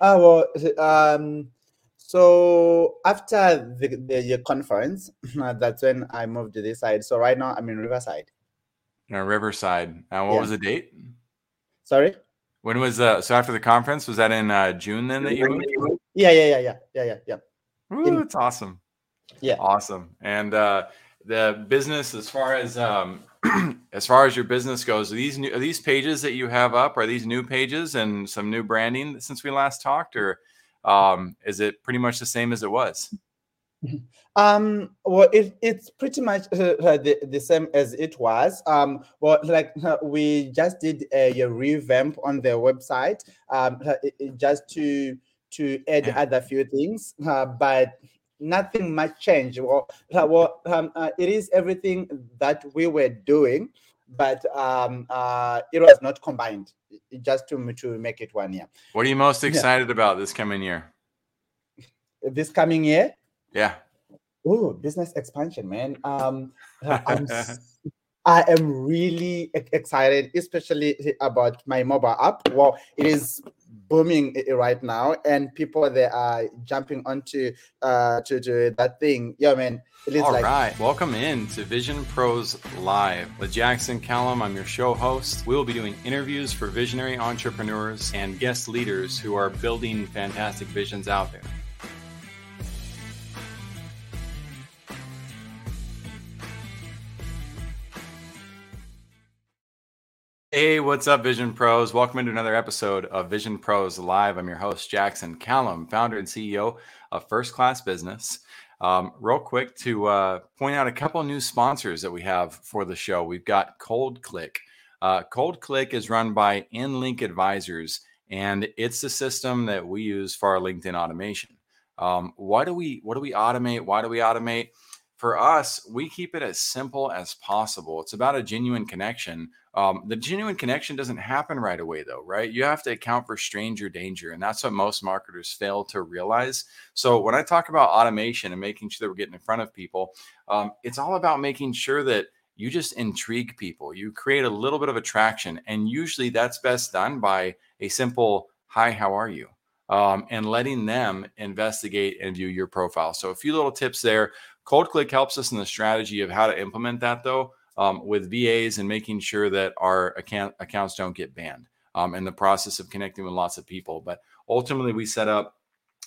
Oh well, um, so after the, the conference, that's when I moved to this side. So right now I'm in Riverside. No, Riverside. And what yeah. was the date? Sorry. When was uh so after the conference? Was that in uh June then that you moved? Yeah, yeah, yeah, yeah, yeah, yeah, yeah. Ooh, that's awesome. Yeah. Awesome. And uh the business as far as um as far as your business goes, are these new are these pages that you have up are these new pages and some new branding since we last talked or um is it pretty much the same as it was? Um, well, it, it's pretty much uh, the, the same as it was. Um, well, like uh, we just did a, a, revamp on the website, um, uh, just to to add yeah. other few things, uh, but nothing much changed. Well, uh, well um, it is everything that we were doing, but um, it was not combined. Just to to make it one year. What are you most excited yeah. about this coming year? This coming year? Yeah. Oh, business expansion, man. Um, I'm I am really excited, especially about my mobile app. Well, it is booming right now, and people they are jumping onto uh to, do that thing. Yeah, man. It is All like- right. welcome in to Vision Pros Live with Jackson Callum. I'm your show host. We will be doing interviews for visionary entrepreneurs and guest leaders who are building fantastic visions out there. Hey, what's up, Vision Pros? Welcome into another episode of Vision Pros Live. I'm your host, Jackson Callum, founder and CEO of First Class Business. Um, real quick to uh, point out a couple new sponsors that we have for the show. We've got Cold Click. Uh, Cold Click is run by InLink Advisors, and it's the system that we use for our LinkedIn automation. Um, why do we what do we automate? Why do we automate? For us, we keep it as simple as possible. It's about a genuine connection um, the genuine connection doesn't happen right away, though, right? You have to account for stranger danger. And that's what most marketers fail to realize. So, when I talk about automation and making sure that we're getting in front of people, um, it's all about making sure that you just intrigue people. You create a little bit of attraction. And usually that's best done by a simple, Hi, how are you? Um, and letting them investigate and view your profile. So, a few little tips there. Cold Click helps us in the strategy of how to implement that, though um, with VAs and making sure that our account, accounts don't get banned um, in the process of connecting with lots of people. But ultimately, we set up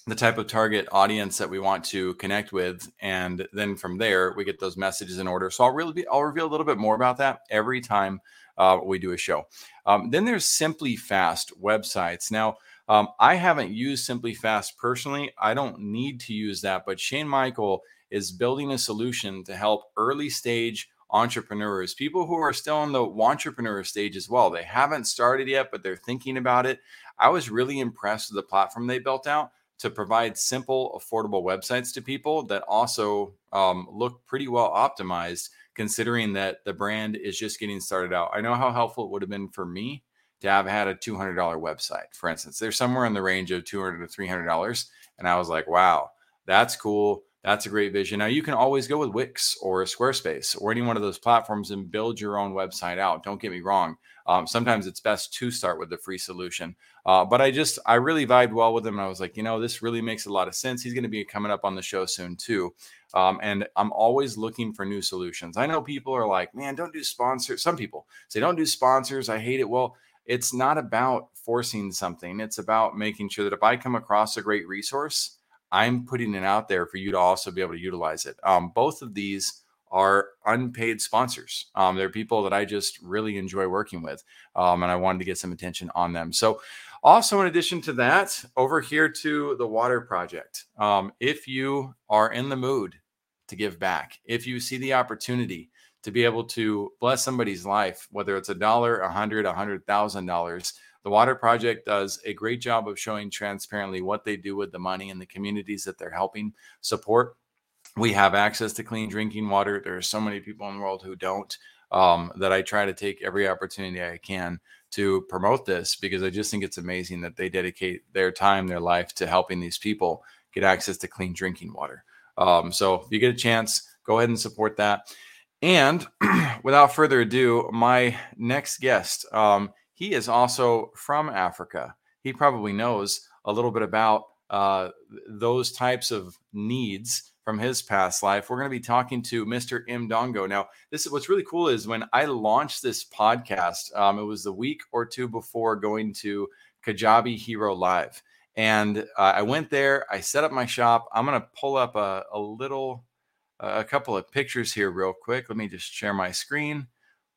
the type of target audience that we want to connect with, and then from there we get those messages in order. So I'll really be, I'll reveal a little bit more about that every time uh, we do a show. Um, then there's simply fast websites. Now um, I haven't used simply fast personally. I don't need to use that, but Shane Michael is building a solution to help early stage entrepreneurs, people who are still in the entrepreneur stage as well. They haven't started yet, but they're thinking about it. I was really impressed with the platform they built out to provide simple, affordable websites to people that also um, look pretty well optimized, considering that the brand is just getting started out. I know how helpful it would have been for me to have had a $200 website, for instance. They're somewhere in the range of 200 to $300. And I was like, wow, that's cool that's a great vision. Now you can always go with Wix or Squarespace or any one of those platforms and build your own website out. Don't get me wrong. Um, sometimes it's best to start with the free solution. Uh, but I just I really vibed well with him. I was like, you know, this really makes a lot of sense. He's going to be coming up on the show soon too. Um, and I'm always looking for new solutions. I know people are like, man, don't do sponsors. Some people say, don't do sponsors. I hate it. Well, it's not about forcing something. It's about making sure that if I come across a great resource, I'm putting it out there for you to also be able to utilize it. Um, both of these are unpaid sponsors. Um, they're people that I just really enjoy working with, um, and I wanted to get some attention on them. So, also in addition to that, over here to the Water Project, um, if you are in the mood to give back, if you see the opportunity to be able to bless somebody's life, whether it's a dollar, a hundred, a hundred thousand dollars, the Water Project does a great job of showing transparently what they do with the money and the communities that they're helping support. We have access to clean drinking water. There are so many people in the world who don't. Um, that I try to take every opportunity I can to promote this because I just think it's amazing that they dedicate their time, their life to helping these people get access to clean drinking water. Um, so if you get a chance, go ahead and support that. And without further ado, my next guest, um, he is also from Africa. He probably knows a little bit about uh, those types of needs from his past life. We're going to be talking to Mr. M Dongo. Now, this is what's really cool is when I launched this podcast, um, it was the week or two before going to Kajabi Hero Live. And uh, I went there, I set up my shop. I'm going to pull up a, a little, a couple of pictures here, real quick. Let me just share my screen,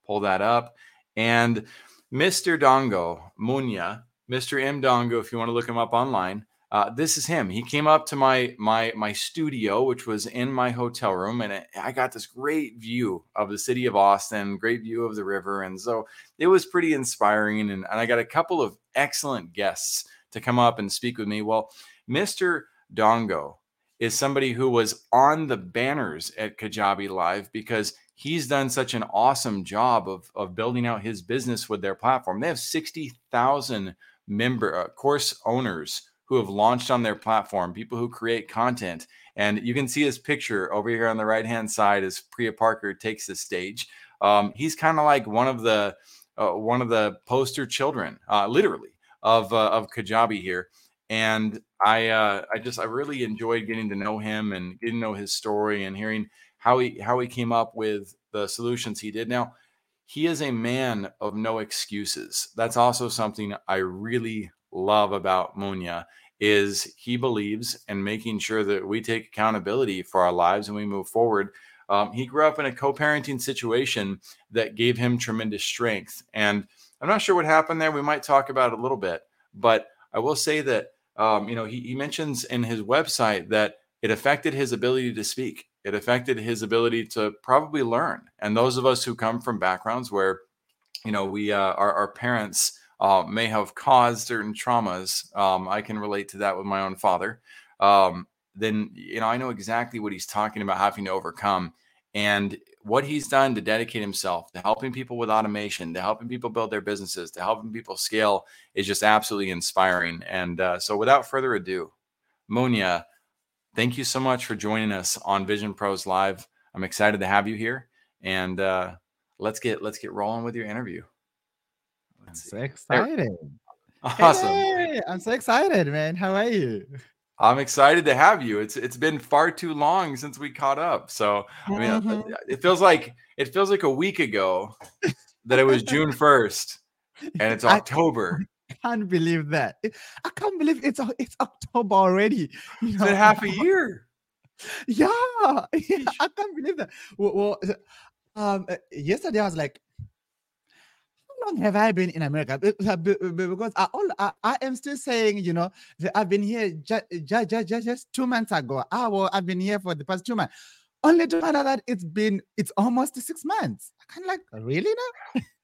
pull that up. And Mr. Dongo Munya, Mr. M Dongo, if you want to look him up online, uh, this is him. He came up to my my my studio, which was in my hotel room, and it, I got this great view of the city of Austin, great view of the river, and so it was pretty inspiring. And, and I got a couple of excellent guests to come up and speak with me. Well, Mister Dongo is somebody who was on the banners at Kajabi Live because he's done such an awesome job of of building out his business with their platform. They have sixty thousand member uh, course owners who have launched on their platform, people who create content. And you can see his picture over here on the right hand side as Priya Parker takes the stage. Um, he's kind of like one of the uh, one of the poster children, uh, literally, of uh, of Kajabi here. And I uh, I just I really enjoyed getting to know him and getting to know his story and hearing how he how he came up with the solutions he did. Now he is a man of no excuses. That's also something I really love about Munya is he believes in making sure that we take accountability for our lives and we move forward. Um, he grew up in a co-parenting situation that gave him tremendous strength, and I'm not sure what happened there. We might talk about it a little bit, but I will say that um, you know he, he mentions in his website that it affected his ability to speak. It affected his ability to probably learn. And those of us who come from backgrounds where you know we uh, our, our parents uh, may have caused certain traumas. Um, I can relate to that with my own father. Um, then you know I know exactly what he's talking about having to overcome, and what he's done to dedicate himself to helping people with automation, to helping people build their businesses, to helping people scale is just absolutely inspiring. And uh, so, without further ado, Munya, thank you so much for joining us on Vision Pros Live. I'm excited to have you here, and uh, let's get let's get rolling with your interview. I'm so excited. Awesome. Hey, I'm so excited, man. How are you? I'm excited to have you. It's it's been far too long since we caught up. So I mean, mm-hmm. it feels like it feels like a week ago that it was June 1st, and it's October. I can't believe that. I can't believe it's it's October already. You know? Half a year. Yeah, yeah, I can't believe that. Well, well um, yesterday I was like, how long have I been in America? Because I, all, I, I am still saying, you know, I've been here just, just, just, just two months ago. I, well, I've been here for the past two months. Only to find out that it's been, it's almost six months. I kind of like, really now?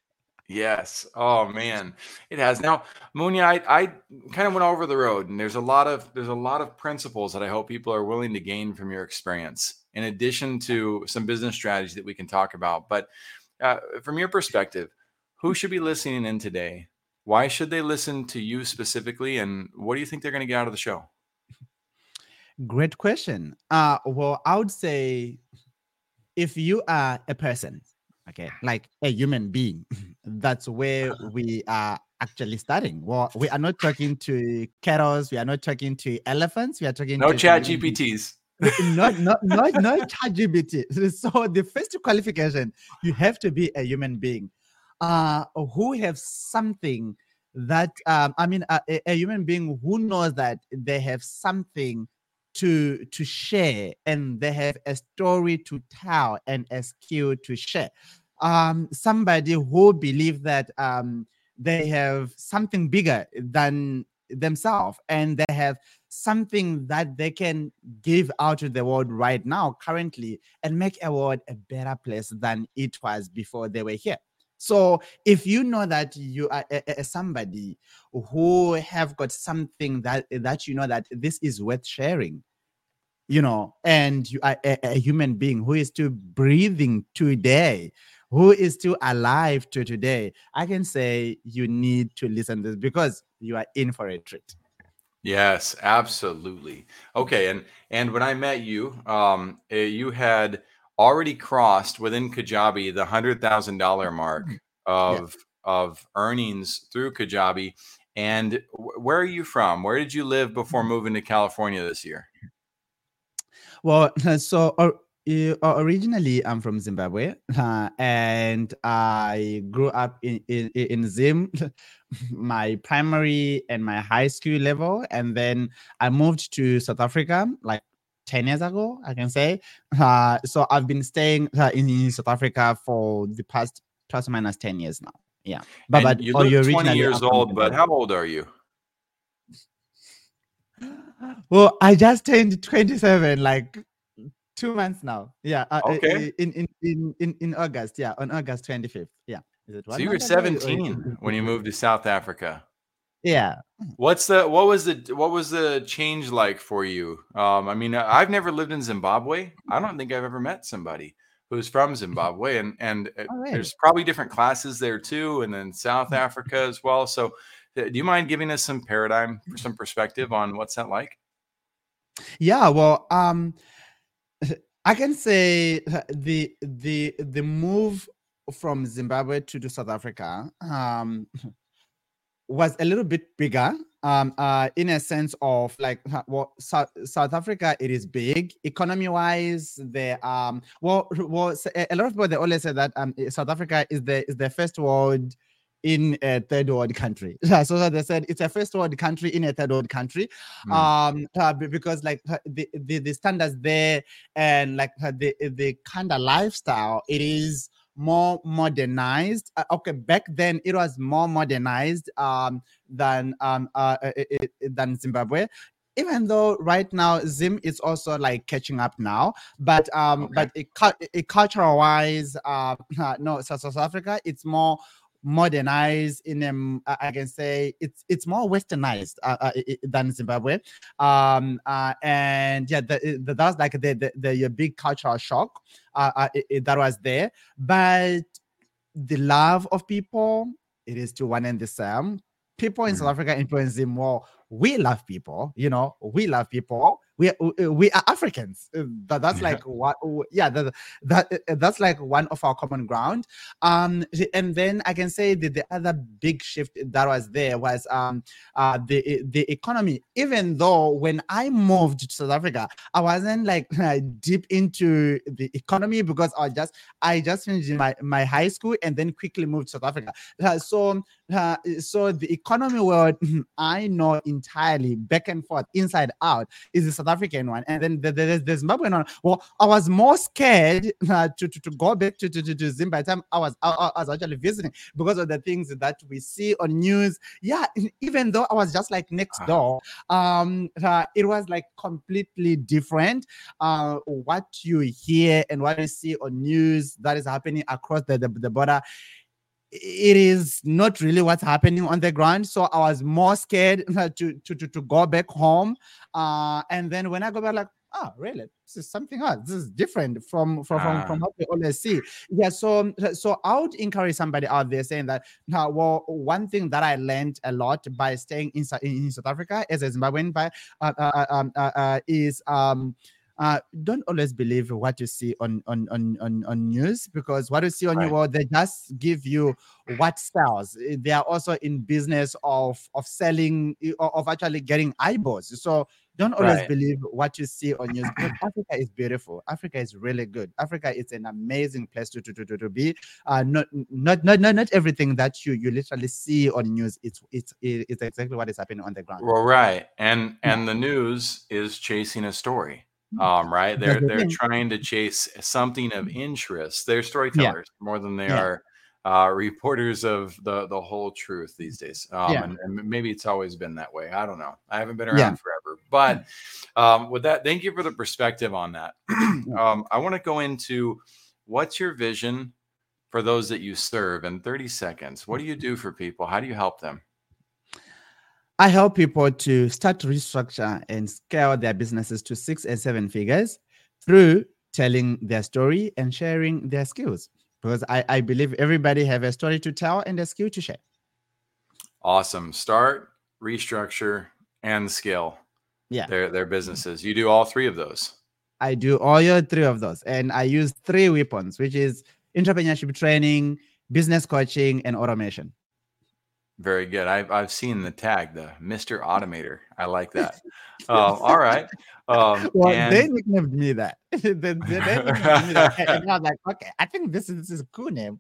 Yes. Oh man, it has. Now, Munya, I, I kind of went over the road, and there's a lot of there's a lot of principles that I hope people are willing to gain from your experience, in addition to some business strategy that we can talk about. But uh, from your perspective, who should be listening in today? Why should they listen to you specifically? And what do you think they're going to get out of the show? Great question. Uh, well, I would say if you are a person, okay, like a human being, that's where we are actually starting. Well, we are not talking to cattle, we are not talking to elephants, we are talking no to chat GPTs. no, not not not ChatGPT. So the first qualification, you have to be a human being uh, who have something that um, I mean, a, a, human being who knows that they have something to to share and they have a story to tell and a skill to share. Um, somebody who believe that um, they have something bigger than themselves and they have something that they can give out to the world right now currently and make a world a better place than it was before they were here. So if you know that you are a, a somebody who have got something that that you know that this is worth sharing, you know, and you are a, a human being who is still breathing today, who is still alive to today, I can say you need to listen to this because you are in for a treat. Yes, absolutely. Okay, and and when I met you, um, eh, you had already crossed within Kajabi the hundred thousand dollar mark mm-hmm. of yeah. of earnings through Kajabi, And where are you from? Where did you live before moving to California this year? Well, so uh, originally I'm from Zimbabwe, uh, and I grew up in in, in Zim, my primary and my high school level, and then I moved to South Africa like 10 years ago, I can say. Uh, so I've been staying uh, in South Africa for the past plus or minus 10 years now. Yeah. But, but you look 20 years old, but how old are you? Well, I just turned 27 like two months now. Yeah. Uh, okay. In, in, in, in, in August. Yeah. On August 25th. Yeah. Is it so you were 17 when you moved to South Africa. Yeah. What's the what was the what was the change like for you? Um, I mean, I've never lived in Zimbabwe. I don't think I've ever met somebody who's from Zimbabwe, and and uh, right. there's probably different classes there too, and then South mm. Africa as well. So, uh, do you mind giving us some paradigm, for some perspective on what's that like? Yeah. Well, um, I can say the the the move from Zimbabwe to, to South Africa um was a little bit bigger um uh in a sense of like well south, south africa it is big economy wise there um well well a lot of people they always say that um south africa is the is the first world in a third world country so they said it's a first world country in a third world country mm. um uh, because like the, the the standards there and like the the kind of lifestyle it is more modernized. Uh, okay, back then it was more modernized um, than um, uh, it, it, than Zimbabwe. Even though right now Zim is also like catching up now, but um, okay. but it, it cultural wise, uh, no, South Africa, it's more modernized in um i can say it's it's more westernized uh, uh, than zimbabwe. Um uh, and yeah the, the, that was like the the, the big cultural shock uh, uh that was there. But the love of people it is to one and the same. People in mm-hmm. south africa influence more we love people you know we love people we we are Africans. Uh, that, that's like what yeah that, that uh, that's like one of our common ground. Um, and then I can say that the other big shift that was there was um uh the the economy. Even though when I moved to South Africa, I wasn't like deep into the economy because I just I just finished my my high school and then quickly moved to South Africa. Uh, so uh, so the economy world I know entirely back and forth, inside out, is the South African one, and then the, the, the Zimbabwean one. Well, I was more scared uh, to, to, to go back to, to, to, Zimbabwe by the time I was I, I, was actually visiting because of the things that we see on news. Yeah, even though I was just like next ah. door, um, uh, it was like completely different. Uh, what you hear and what you see on news that is happening across the, the, the border it is not really what's happening on the ground. So I was more scared to to to, to go back home. Uh, and then when I go back, like, oh, really? This is something else. This is different from from, from, from ah. what we always see. Yeah. So so I would encourage somebody out there saying that now, well, one thing that I learned a lot by staying in, in South Africa as a Zimbabwean by uh, uh, uh um, uh, uh, is um uh, don't always believe what you see on on on on, on news because what you see on right. your world they just give you what sells. They are also in business of of selling of actually getting eyeballs. So don't always right. believe what you see on news. But Africa is beautiful. Africa is really good. Africa is an amazing place to to, to, to be. Uh, not, not not not not everything that you you literally see on news. It's it's it's exactly what is happening on the ground. Well, right, and and the news is chasing a story um, right? They're they're trying to chase something of interest. They're storytellers yeah. more than they yeah. are uh, reporters of the the whole truth these days. Um, yeah. and, and, maybe it's always been that way. I don't know. I haven't been around yeah. forever, but um, with that, thank you for the perspective on that. um, I want to go into what's your vision for those that you serve in 30 seconds. What do you do for people? How do you help them? I help people to start to restructure and scale their businesses to six and seven figures through telling their story and sharing their skills. Because I, I believe everybody have a story to tell and a skill to share. Awesome. Start, restructure, and scale. Yeah. Their their businesses. You do all three of those. I do all your three of those. And I use three weapons, which is entrepreneurship training, business coaching, and automation. Very good. I've I've seen the tag, the Mister Automator. I like that. Uh, all right. Um, Well, and- they nicknamed me that. they, they, nicknamed me that. And I was like, okay, I think this is, this is a cool name.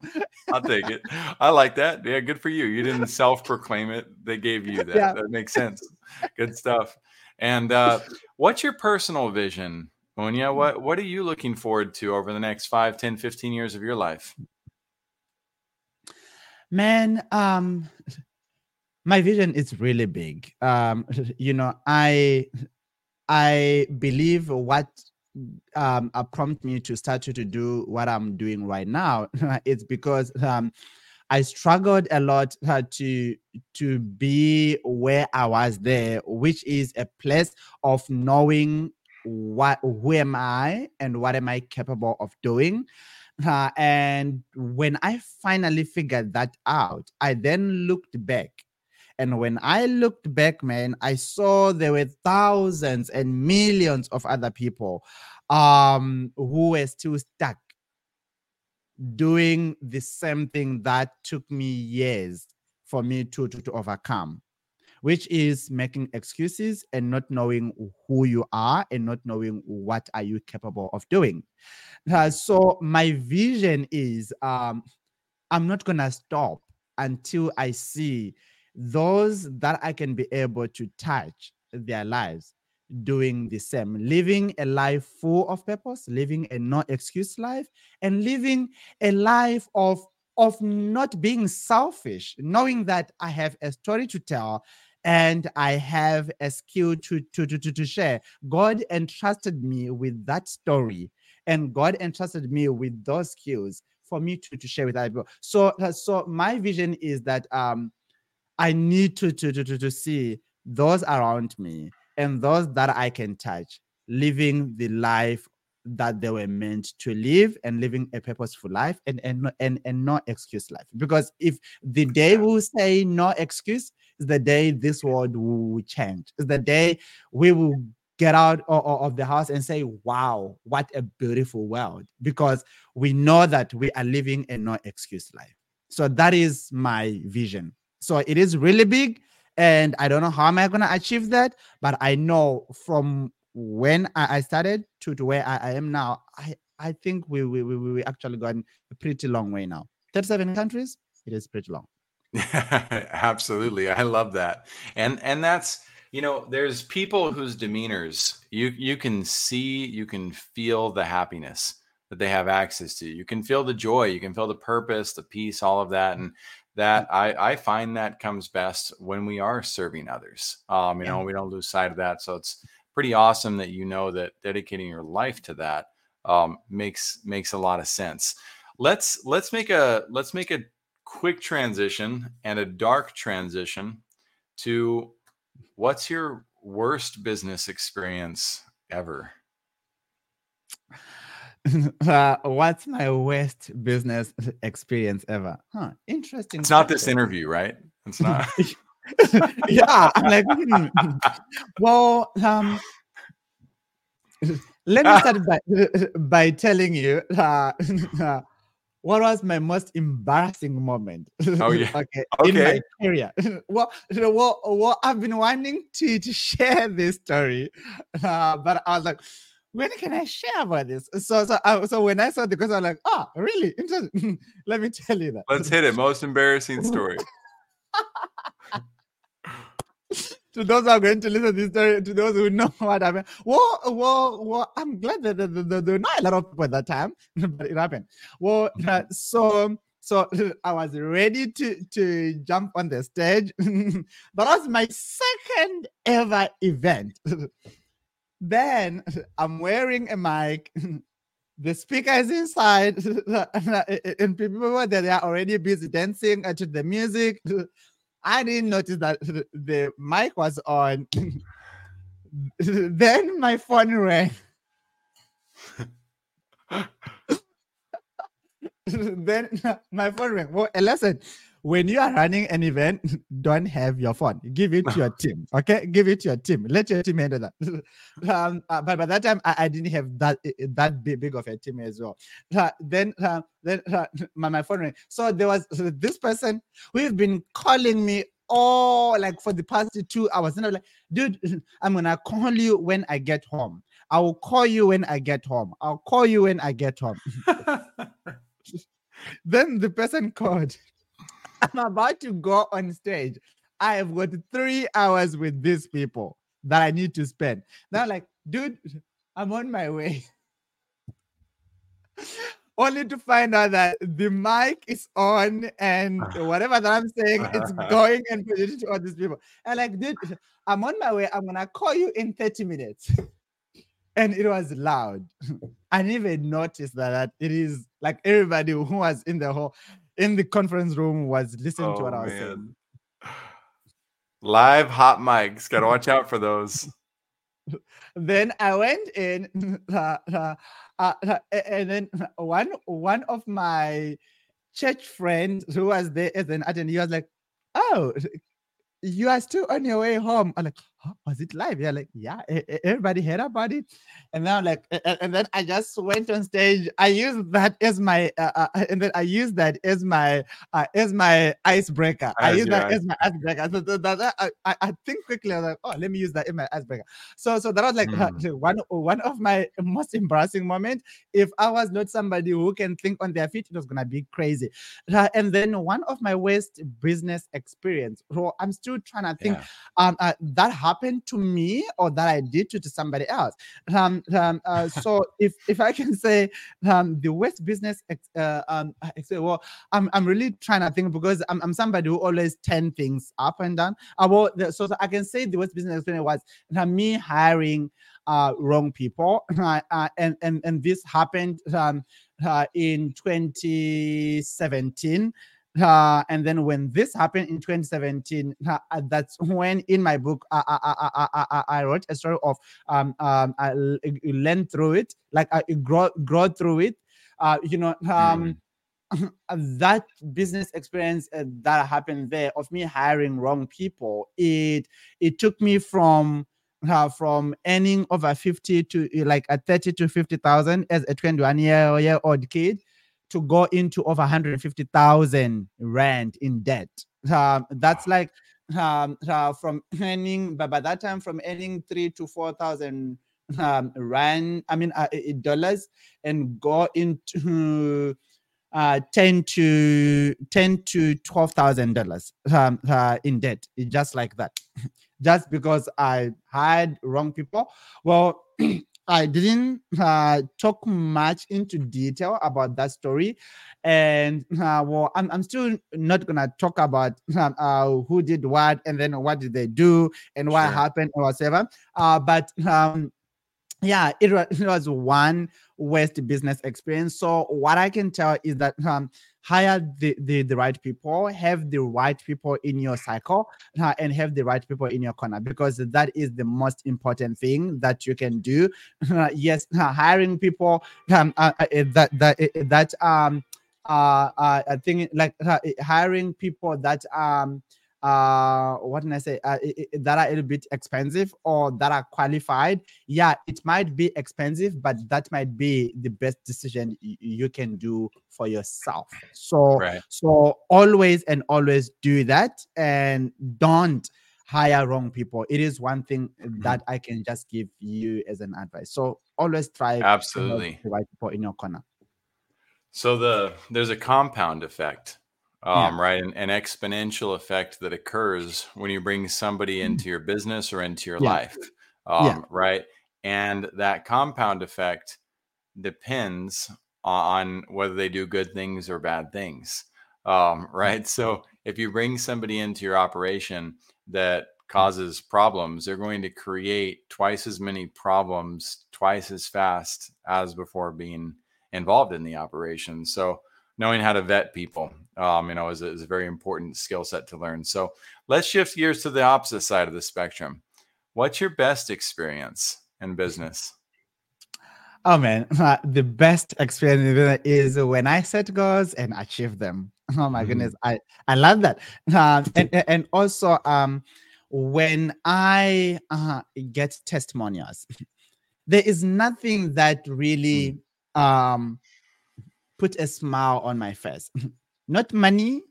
I'll take it. I like that. Yeah, good for you. You didn't self-proclaim it. They gave you that. Yeah. That makes sense. Good stuff. And uh, what's your personal vision, Munya? What what are you looking forward to over the next 5, 10, 15 years of your life? Man, um, my vision is really big. Um, you know, I I believe what um uh, prompt me to start to, to do what I'm doing right now. it's because um I struggled a lot uh, to to be where I was there, which is a place of knowing what who am I and what am I capable of doing. Uh, and when I finally figured that out, I then looked back. And when I looked back, man, I saw there were thousands and millions of other people um, who were still stuck doing the same thing that took me years for me to, to, to overcome, which is making excuses and not knowing who you are and not knowing what are you capable of doing. Uh, so my vision is um, I'm not gonna stop until I see those that I can be able to touch their lives doing the same, living a life full of purpose, living a no excuse life, and living a life of of not being selfish, knowing that I have a story to tell and I have a skill to, to, to, to, to share. God entrusted me with that story, and God entrusted me with those skills for me to, to share with other people. So, uh, so my vision is that um, I need to, to, to, to, to see those around me and those that I can touch living the life that they were meant to live and living a purposeful life and and and, and no excuse life because if the day will say no excuse the day this world will change. Is the day we will get out of the house and say wow what a beautiful world because we know that we are living a no excuse life. So that is my vision. So it is really big and i don't know how am i going to achieve that but i know from when i, started to, to where I, I am now i i think we we we, we actually gone a pretty long way now. 37 countries? It is pretty long Absolutely. I love that. And and that's you know, there's people whose demeanors you you can see, you can feel the happiness that they have access to. You can feel the joy, you can feel the purpose, the peace, all of that. And that I, I find that comes best when we are serving others. Um, you Yeah. know, we don't lose sight of that. So it's pretty awesome that you know that dedicating your life to that um, makes makes a lot of sense. Let's let's make a let's make a quick transition and a dark transition to what's your worst business experience ever? uh, what's my worst business experience ever huh interesting It's not this interview, right? It's not. yeah, I'm like, hmm. well, um, let me start by by telling you uh, what was my most embarrassing moment. Oh, yeah. okay, okay. in my career. well, well, well, I've been wanting to to share this story, uh, but I was like. When can I share about this? So, so, I, so when I saw the question, I'm like, oh, really? Interesting. Let me tell you that. Let's hit it. Most embarrassing story. To those who are going to listen to this story, to those who know what happened. Well, well, well, I'm glad that, that, that, that there were not a lot of people at that time, but it happened. Well, uh, so so I was ready to to jump on the stage. But that was my second ever event. then I'm wearing a mic. The speaker is inside, and people were there. They are already busy dancing uh, to the music. I didn't notice that the mic was on. then my phone rang. then my phone rang. Well, listen, when you are running an event, don't have your phone. Give it to your team. Okay, give it to your team. Let your team handle that. um, uh, but by that time, I, I, didn't have that that big of a team as well. Uh, then, uh, then uh, my, my phone rang. So there was this person who've been calling me all like for the past two hours, and I'm like, dude, I'm gonna call you when I get home. I will call you when I get home. I'll call you when I get home. then the person called. I'm about to go on stage. I have got three hours with these people that I need to spend. Now, like, dude, I'm on my way. Only to find out that the mic is on and whatever that I'm saying, it's going and presenting to all these people. And like, dude, I'm on my way. I'm gonna call you in 30 minutes. and it was loud. I didn't even notice that it is like everybody who was in the hall in the conference room was listening oh, to what I was man. saying. Live hot mics. Gotta watch out for those. then I went in, uh, uh, uh, and then one one of my church friends who was there as an attendee, he was like, "Oh, you are still on your way home. I'm like, oh, was it live? Yeah, like, yeah, everybody heard about it. And then I'm like, and then I just went on stage. I used that as my, uh, uh, uh, and then I used that as my, uh, as my icebreaker. I used that as my icebreaker. So that, that, I, I think quickly, I was like, oh, let me use that in my icebreaker. So, so that was like mm. one, one of my most embarrassing moments. If I was not somebody who can think on their feet, it was gonna be crazy. and then one of my worst business experience. So I'm still trying to think, yeah. um, uh, that happened to me or that I did to, to somebody else. Um, um, uh, so if if I can say um, the West business, uh, um, well, I'm I'm really trying to think because I'm, I'm somebody who always turn things up and down. About the, so, so I can say the West business experience was uh, me hiring uh, wrong people, uh, uh, and and and this happened um, uh, in 2017 uh, and then when this happened in 2017, uh, that's when in my book I, I, I, I, wrote a story of um, um I learned through it, like I grow grow through it. Uh, you know, um, mm. that business experience uh, that happened there of me hiring wrong people, it it took me from uh, from earning over 50 to like a 30 to 50,000 as a 21 year, year old kid to go into over 150,000 rand in debt. Um, that's like um, uh, from earning, but by that time, from earning three to 4,000 um, rand, I mean, uh, dollars, and go into uh, 10 to 10 to 12,000 dollars um, uh, in debt, just like that, just because I hired wrong people. Well, I didn't uh, talk much into detail about that story, and uh, well, I'm, I'm still not gonna talk about um, uh, who did what and then what did they do and what sure. happened or whatever. Uh, but um, yeah, it was, it was one West business experience. So what I can tell is that um, hire the, the, the right people, have the right people in your cycle, uh, and have the right people in your corner because that is the most important thing that you can do. Uh, yes, uh, hiring people um, uh, uh, that that that um uh, uh I think like hiring people that um uh what can i say? Uh, that are a little bit expensive or that are qualified. Yeah it might be expensive but that might be the best decision you can do for yourself. So right. so always and always do that and don't hire wrong people. It is one thing mm-hmm. that i can just give you as an advice. So always try absolutely. the right people in your corner. So the there's a compound effect um, yeah. right? An, an, exponential effect that occurs when you bring somebody mm-hmm. into your business or into your yeah. life, um, yeah. right? And that compound effect depends on whether they do good things or bad things, um, right? So if you bring somebody into your operation that causes problems, they're going to create twice as many problems twice as fast as before being involved in the operation. So knowing how to vet people, um, you know, is a, is a very important skill set to learn. So let's shift gears to the opposite side of the spectrum. What's your best experience in business? Oh man, the best experience is when I set goals and achieve them. Oh my mm-hmm. goodness, I I love that. Um, and and also um, when I uh, get testimonials, there is nothing that really mm. um put a smile on my face. Not money,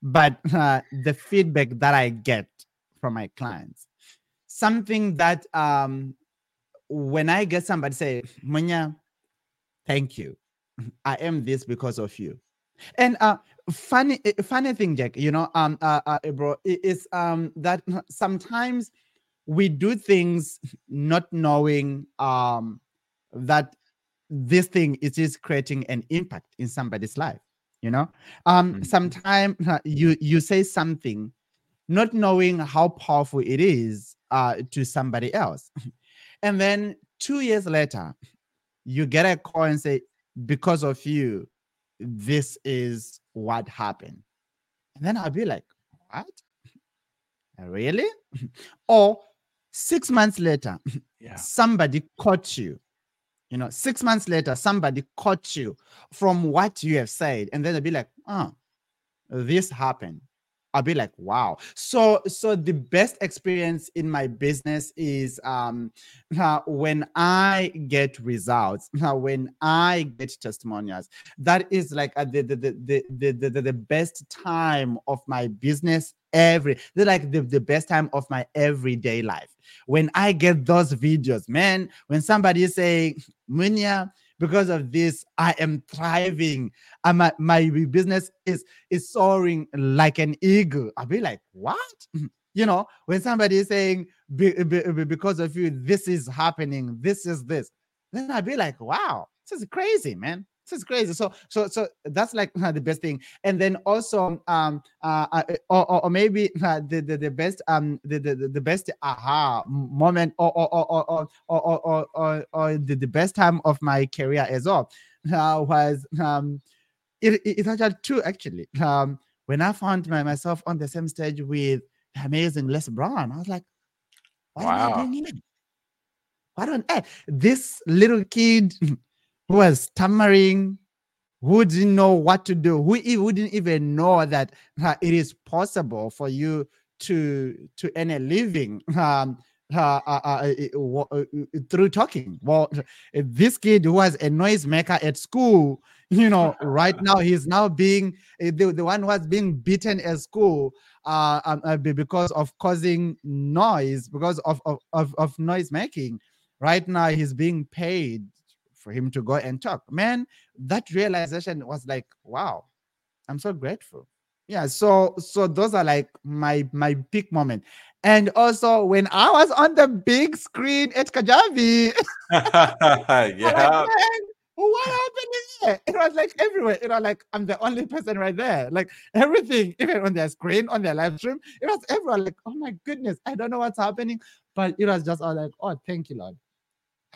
but uh, the feedback that I get from my clients. Something that um when I get somebody say, Munya, thank you. I am this because of you. And uh funny eh, funny thing, Jack, you know, um uh, uh bro, is um that sometimes we do things not knowing um that this thing is just creating an impact in somebody's life you know? Um mm-hmm. sometimes you you say something not knowing how powerful it is uh to somebody else. And then two years later you get a call and say because of you this is what happened. And then i'll be like what? Really? Or six months later yeah. somebody caught you you know six months later somebody caught you from what you have said and then they'll be like oh this happened I'll be like, wow. So, so the best experience in my business is um, uh, when I get results, uh, when I get testimonials. That is like uh, the, the, the, the, the, the, the best time of my business every they're like the, the best time of my everyday life when i get those videos man when somebody is saying munya because of this i am thriving. And my, my business is is soaring like an eagle. I'll be like what? You know when somebody is saying be, be, because of you this is happening this is this then i'll be like wow this is crazy man this is crazy. So, so, so that's like uh, the best thing. And then also, um, uh, uh or, or, or maybe uh, the, the the best um the the, the best aha moment or or or or or or, or, or the, the best time of my career as well uh, was um it, it, it's actually two actually um when I found my, myself on the same stage with amazing Les Brown, I was like, what wow. am I doing here? What on earth? This little kid who was stammering, who didn't know what to do, who, who didn't even know that uh, it is possible for you to to earn a living um, uh, uh, uh, uh, uh through talking. Well, this kid who was a noisemaker at school, you know, right now he's now being the, the one who was being beaten at school um, because of causing noise, because of, of, of, of noise making. Right now he's being paid for him to go and talk. Man, that realization was like, wow, I'm so grateful. Yeah, so so those are like my my big moment. And also when I was on the big screen at Kajabi. yeah. what happened here? It was like everywhere. You know, like I'm the only person right there. Like everything, even on their screen, on their live stream, it was everyone Like, oh my goodness, I don't know what's happening. But it was just all like, oh, thank you, Lord.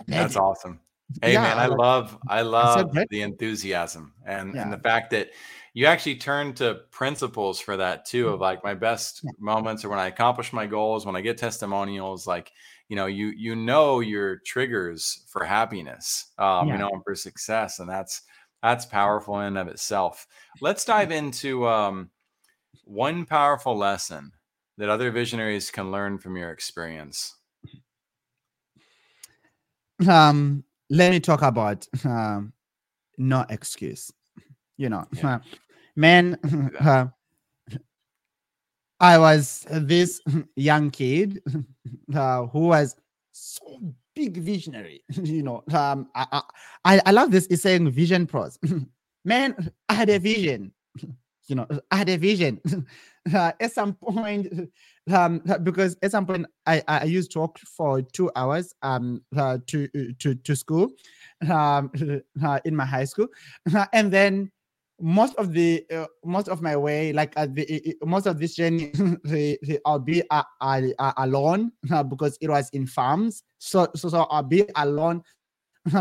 That's awesome. Hey yeah, man, I, love I love the enthusiasm and, yeah. and the fact that you actually turn to principles for that too of like my best yeah. moments or when I accomplish my goals, when I get testimonials, like you know, you you know your triggers for happiness, um, you know, and for success, and that's that's powerful in of itself. Let's dive into um, one powerful lesson that other visionaries can learn from your experience. Um, let me talk about um, no excuse. You know, yeah. man, uh, I was this young kid uh, who was so big visionary. you know, um, I, I, I love this. It's saying vision pros. man, I had a vision. you know, I had a vision. Uh, at some point, um, because at some point I, I used to walk for two hours um uh, to to to school, um uh, in my high school, and then most of the uh, most of my way like uh, the, most of this journey the, the, i'll be uh, alone uh, because it was in farms. So so, so i'll be alone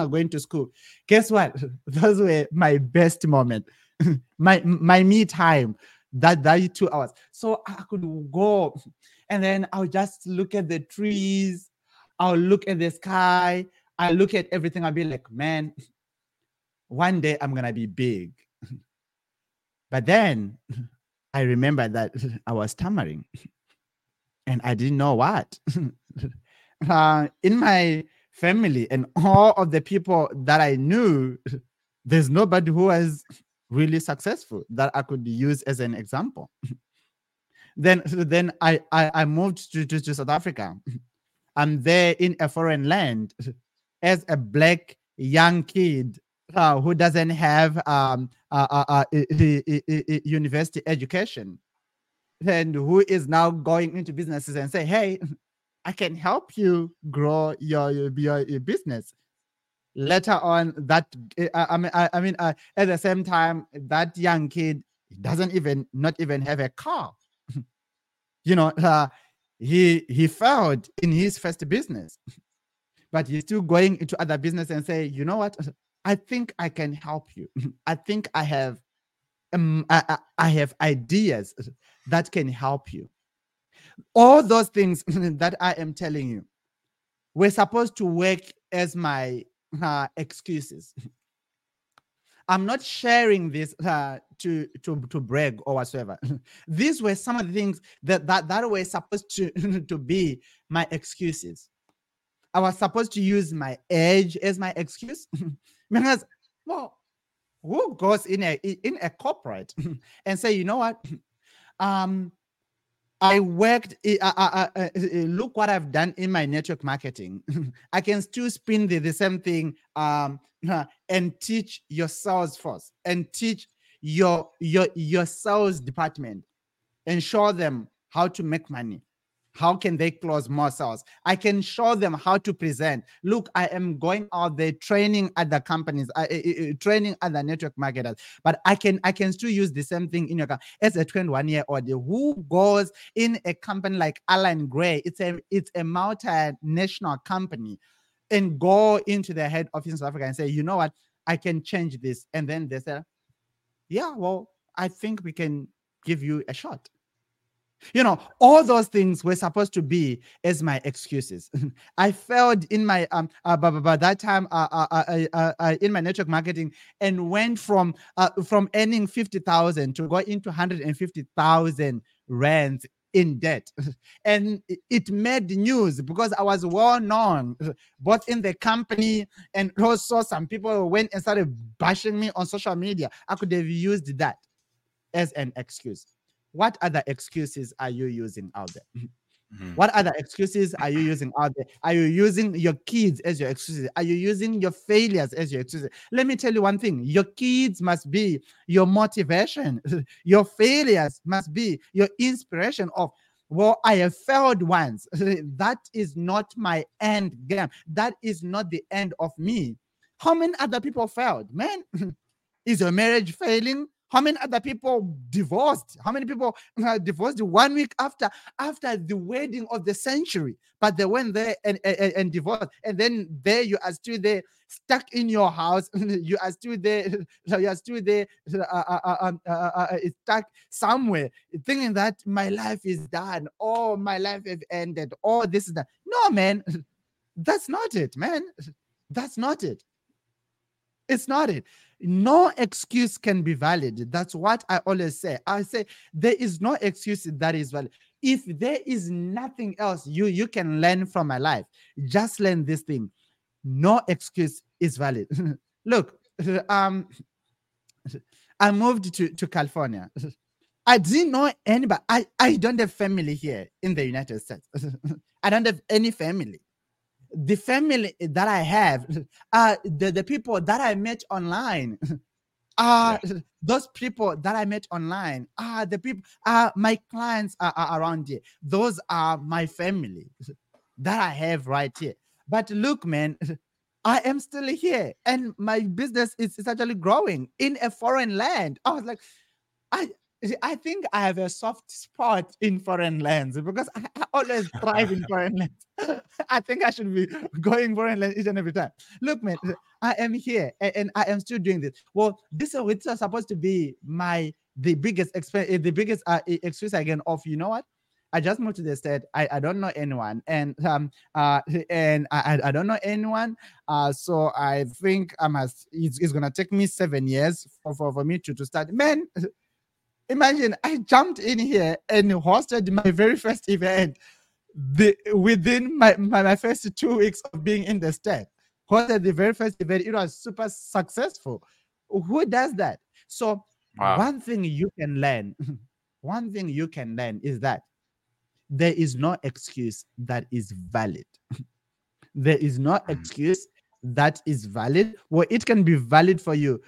going to school. Guess what? Those were my best moment. My my me time that that two hours so i could go and then i'll just look at the trees i'll look at the sky i look at everything i'll be like man one day i'm gonna be big But then I remember that I was stammering and I didn't know what. uh, in my family and all of the people that I knew, there's nobody who was really successful that I could use as an example. then then I, I, I moved to, to, to South Africa. I'm there in a foreign land as a black young kid uh, who doesn't have um, uh, uh, university education and who is now going into businesses and say, hey, I can help you grow your, your, your business. Later on, that I mean, I, I mean, uh, at the same time, that young kid doesn't even not even have a car. you know, uh, he he failed in his first business, but he's still going into other business and say, you know what, I think I can help you. I think I have um, I, I have ideas that can help you. All those things that I am telling you, we're supposed to work as my uh, excuses. I'm not sharing this uh, to, to, to brag or whatsoever. These were some of the things that, that, that were supposed to, to be my excuses. I was supposed to use my age as my excuse because, well, who goes in a in a corporate and say, you know what, um, I worked. Eh, I, I, I, eh, eh, look what I've done in my network marketing. I can still spin the, the same thing um, and teach your sales force and teach your your your sales department and show them how to make money how can they close more sales? I can show them how to present. Look, I am going out there training other companies, uh, uh, training other network marketers, but I can I can still use the same thing in your car as a 21 year old who goes in a company like Allan Gray. It's a it's a multinational company, and go into the head office in South Africa and say, you know what, I can change this, and then they say, yeah, well, I think we can give you a shot you know, all those things were supposed to be as my excuses. I failed in my um uh, by, by that time uh, uh, uh, uh, uh, in my network marketing and went from uh, from earning fifty thousand to go into hundred and fifty thousand rands in debt. And it made news because I was well known both in the company and also some people went and started bashing me on social media. I could have used that as an excuse what other excuses are you using out there? Mm-hmm. What other excuses are you using out there? Are you using your kids as your excuses? Are you using your failures as your excuses? Let me tell you one thing your kids must be your motivation, your failures must be your inspiration of. Well, I have failed once. that is not my end game. That is not the end of me. How many other people failed? Man, is your marriage failing? How many other people divorced? How many people uh, divorced one week after after the wedding of the century? But they went there and, and, and divorced, and then there you are still there, stuck in your house. you are still there. You are still there, uh, uh, uh, um, uh, uh, uh, stuck somewhere, thinking that my life is done. Oh, my life has ended. Oh, this is that. No, man, that's not it, man. That's not it. It's not it no excuse can be valid. That's what I always say. I say there is no excuse that is valid. If there is nothing else you you can learn from my life, just learn this thing. No excuse is valid. Look, um, I moved to, to California. I didn't know anybody. I, I don't have family here in the United States. I don't have any family the family that I have are uh, the, the people that I met online. are uh, yeah. those people that I met online are the people are my clients are, are around here. Those are my family that I have right here. But look, man, I am still here and my business is, is actually growing in a foreign land. I was like, I I think I have a soft spot in foreign lands because I, I always thrive in foreign lands. I think I should be going foreign lands each and every time. Look, man, I am here and, and I am still doing this. Well, this is supposed to be my the biggest expense, eh, the biggest uh, excuse again of you know what? I just moved to the state. I, I don't know anyone, and um uh and I I don't know anyone. Uh, so I think I must. It's, it's gonna take me seven years for, for, for me to to start. Man, imagine I jumped in here and hosted my very first event the, within my, my, my first two weeks of being in the state. Hosted the very first event, it was super successful. Who does that? So, wow. one thing you can learn, one thing you can learn is that there is no excuse that is valid. there is no mm. excuse that is valid. Well, it can be valid for you.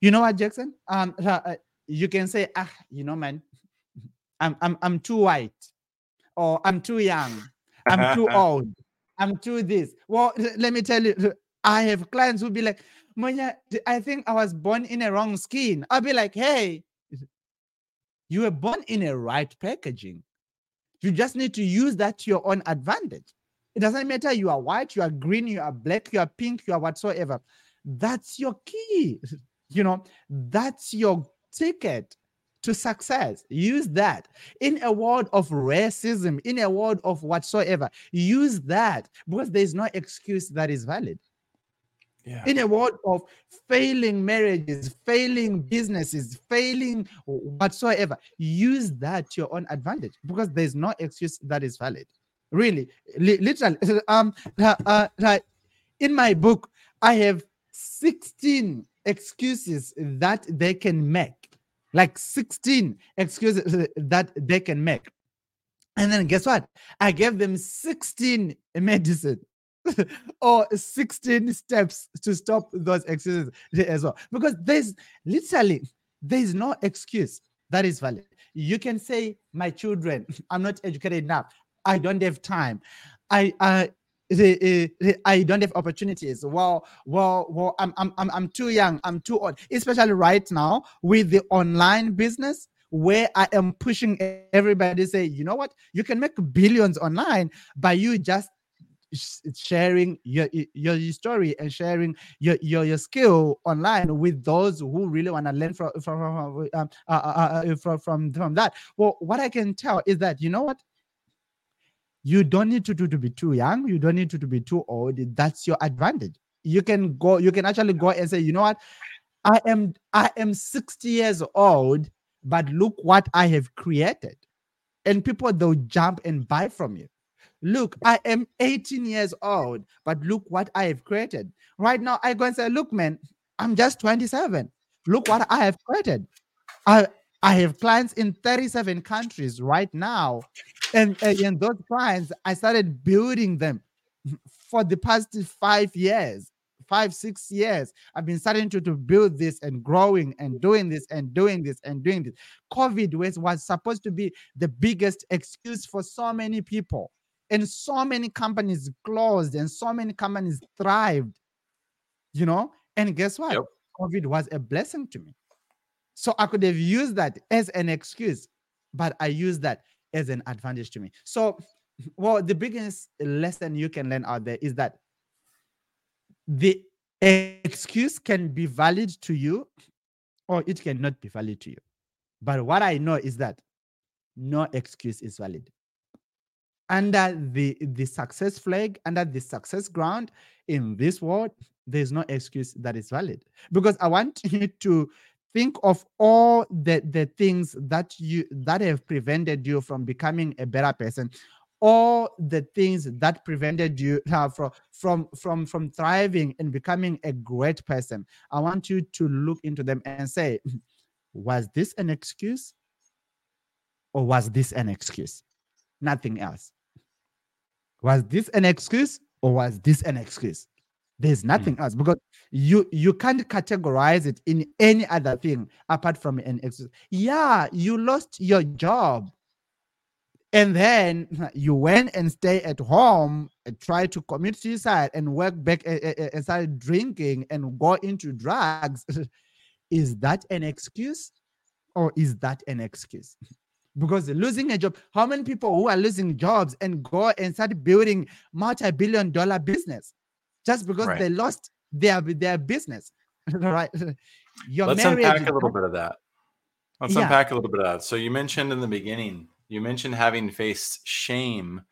You know what, Jackson? Um, uh, you can say, ah, you know, man, I'm I'm I'm too white, or I'm too young, I'm too old, I'm too this. Well, let me tell you, I have clients who be like, Moya, I think I was born in a wrong skin. I'll be like, hey, you were born in a right packaging. You just need to use that to your own advantage. It doesn't matter you are white, you are green, you are black, you are pink, you are whatsoever. That's your key. You know, that's your ticket to success. Use that. In a world of racism, in a world of whatsoever, use that because there's no excuse that is valid. Yeah. In a world of failing marriages, failing businesses, failing whatsoever, use that to your own advantage because there's no excuse that is valid. Really, li- literally. Um, uh, uh, in my book, I have 16 excuses that they can make, like 16 excuses that they can make. And then guess what? I gave them 16 medicine or 16 steps to stop those excuses as well. Because there's literally there's no excuse that is valid. You can say, My children, I'm not educated enough. I don't have time. I I I don't have opportunities. Well, well, well, I'm, I'm, I'm too young. I'm too old, especially right now with the online business where I am pushing everybody say, you know what, you can make billions online by you just sharing your your story and sharing your your, your skill online with those who really want to learn from from from, um, uh, uh, uh, from from from that. Well, what I can tell is that you know what. You don't need to, to, to be too young. You don't need to, to be too old. That's your advantage. You can go, you can actually go and say, you know what? I am I am 60 years old, but look what I have created. And people they'll jump and buy from you. Look, I am 18 years old, but look what I have created. Right now, I go and say, Look, man, I'm just 27. Look what I have created. I, I have clients in 37 countries right now. And, and those clients, I started building them for the past five years, five, six years. I've been starting to, to build this and growing and doing this and doing this and doing this. COVID was, was supposed to be the biggest excuse for so many people and so many companies closed and so many companies thrived you know and guess what yep. covid was a blessing to me so i could have used that as an excuse but i used that as an advantage to me. So well the biggest lesson you can learn out there is that the excuse can be valid to you or it cannot be valid to you. But what i know is that no excuse is valid. Under the the success flag under the success ground in this world there's no excuse that is valid. Because i want you to think of all the the things that you that have prevented you from becoming a better person. All the things that prevented you uh, from from from from thriving and becoming a great person. I want you to look into them and say was this an excuse or was this an excuse? Nothing else. Was this an excuse or was this an excuse? There's hmm. nothing mm. else because you you can't categorize it in any other thing apart from an excuse. Yeah, you lost your job. And then you went and stay at home and try to commit suicide and work back and start drinking and go into drugs. is that an excuse or is that an excuse? because losing a job how many people who are losing jobs and go and start building multi-billion dollar business just because right. they lost their their business right? Your let's unpack a little bit of that. Let's yeah. unpack a little bit of that. So you mentioned in the beginning you mentioned having faced shame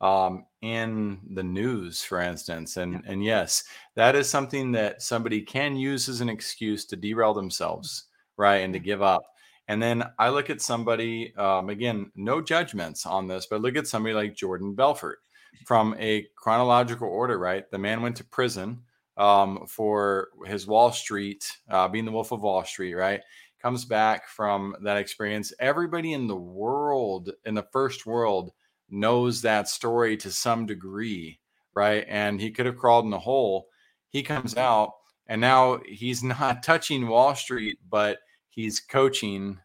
um, in the news for instance and and yes that is something that somebody can use as an excuse to derail themselves right and to give up. And then I look at somebody, um, again, no judgments on this, but look at somebody like Jordan Belfort from a chronological order, right? The man went to prison um, for his Wall Street, uh, being the Wolf of Wall Street, right? Comes back from that experience. Everybody in the world, in the first world, knows that story to some degree, right? And he could have crawled in the hole. He comes out and now he's not touching Wall Street, but he's coaching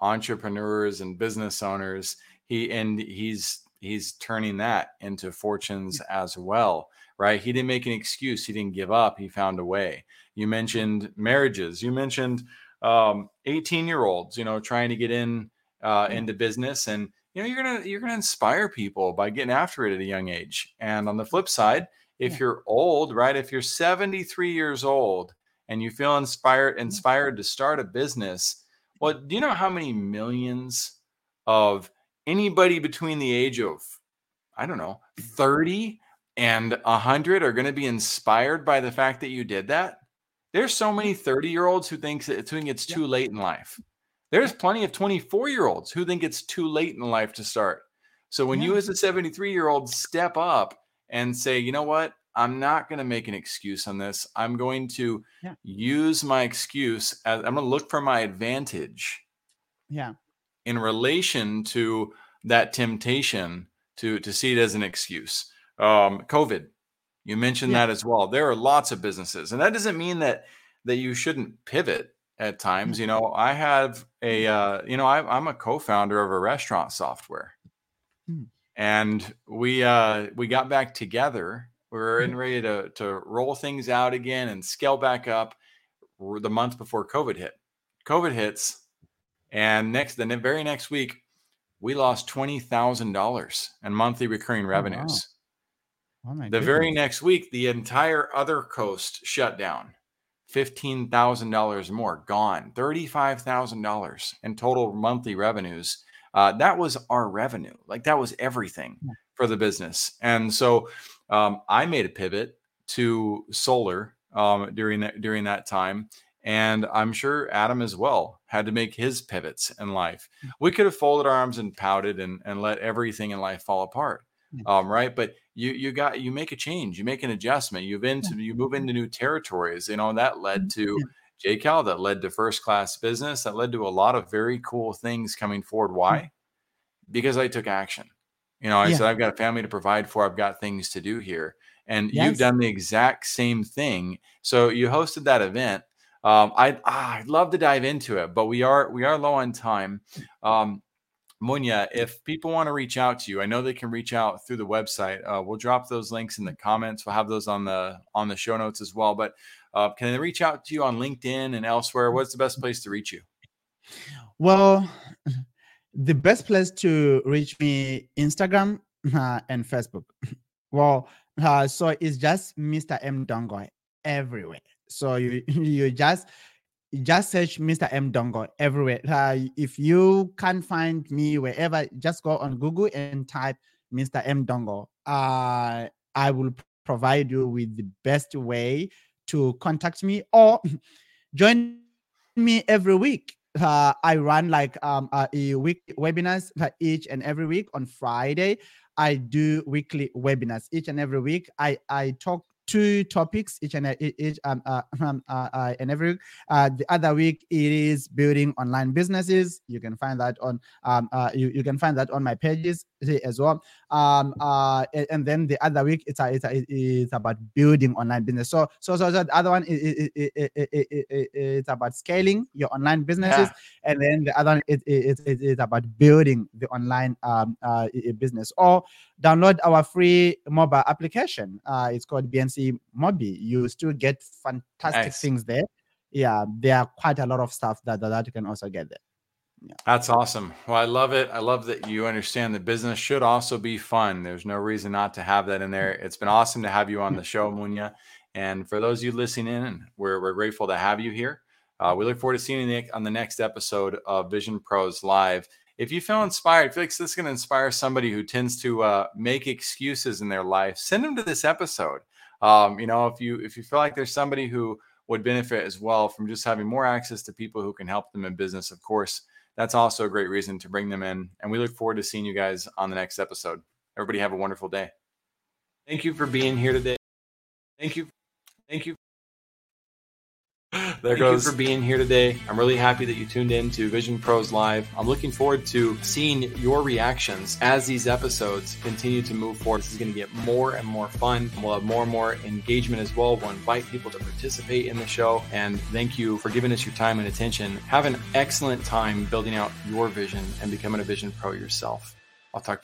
entrepreneurs and business owners. He and he's he's turning that into fortunes as well, right? He didn't make an excuse. He didn't give up. He found a way. You mentioned marriages. You mentioned um, 18 year olds, you know, trying to get in uh, into business and you know you're gonna you're gonna inspire people by getting after it at a young age and on the flip side if yeah. you're old right if you're 73 years old and you feel inspired inspired to start a business well do you know how many millions of anybody between the age of i don't know 30 and 100 are going to be inspired by the fact that you did that there's so many mm-hmm. 30 year olds who thinks who think it's too late in life there's plenty of 24 year olds who think it's too late in life to start. So when yeah. you, as a 73 year old, step up and say, you know what? I'm not going to make an excuse on this. I'm going to yeah. use my excuse as I'm going to look for my advantage. Yeah. In relation to that temptation to to see it as an excuse. Um, COVID, you mentioned yeah. that as well. There are lots of businesses, and that doesn't mean that that you shouldn't pivot at times. You know, I have a, uh, you know, I, am a co-founder of a restaurant software, hmm. and we uh, we got back together. We were in ready to to roll things out again and scale back up the month before COVID hit. COVID hits, and next the very next week, we lost twenty thousand dollars in monthly recurring revenues. Oh, wow. oh the very next week, the entire other coast shut down. $15,000 more gone, $35,000 in total monthly revenues. Uh, that was our revenue. Like that was everything for the business. And so um, I made a pivot to solar um, during that during that time. And I'm sure Adam as well had to make his pivots in life. Mm. We could have folded our arms and pouted and, and let everything in life fall apart. Mm. Um, right. But you you got you make a change, you make an adjustment, you've into you move into new territories. You know, that led mm-hmm. to JCal, that led to first class business, that led to a lot of very cool things coming forward. Why? Because I took action. You know, I yeah. said, I've got a family to provide for, I've got things to do here. And yes. you've done the exact same thing. So you hosted that event. Um, I ah, I'd love to dive into it, but we are we are low on time. Um, Munya, if people want to reach out to you, I know they can reach out through the website. Uh, we'll drop those links in the comments. We'll have those on the on the show notes as well. But uh, can they reach out to you on LinkedIn and elsewhere? What's the best place to reach you? Well, the best place to reach me Instagram uh, and Facebook. Well, uh, so it's just Mr. M Dongo everywhere. So you you just just search Mr. M Dongo everywhere. Uh, if you can't find me wherever, just go on Google and type Mr. M Dongo. Uh, I will provide you with the best way to contact me or join me every week. Uh, I run like um, uh, a week webinars uh, each and every week on Friday. I do weekly webinars each and every week. I I talk two topics each and each um, uh, um, uh, uh, and every uh, the other week it is building online businesses. You can find that on um, uh, you, you can find that on my pages as well. Um uh and then the other week it's a, it's, a, it's about building online business. So so so, so the other one is, it's about scaling your online businesses. Yeah. and then the other one it, it, it, it's about building the online um uh, business or download our free mobile application. Uh it's called bnc mobi you still get fantastic nice. things there yeah there are quite a lot of stuff that that you can also get there yeah. That's awesome. Well, I love it. I love that you understand that business should also be fun. There's no reason not to have that in there. It's been awesome to have you on the show, Munya. And for those of you listening in, we're, we're grateful to have you here. Uh, we look forward to seeing you on the next episode of Vision Pros Live. If you feel inspired, feel like this is going to inspire somebody who tends to uh, make excuses in their life, send them to this episode. Um, you know, if you if you feel like there's somebody who would benefit as well from just having more access to people who can help them in business, of course, that's also a great reason to bring them in. And we look forward to seeing you guys on the next episode. Everybody have a wonderful day. Thank you for being here today. Thank you. Thank you. There Thank goes. you for being here today. I'm really happy that you tuned in to Vision Pros Live. I'm looking forward to seeing your reactions as these episodes continue to move forward. This is going to get more and more fun. We'll have more and more engagement as well. We'll invite people to participate in the show. And thank you for giving us your time and attention. Have an excellent time building out your vision and becoming a Vision Pro yourself. I'll talk to you.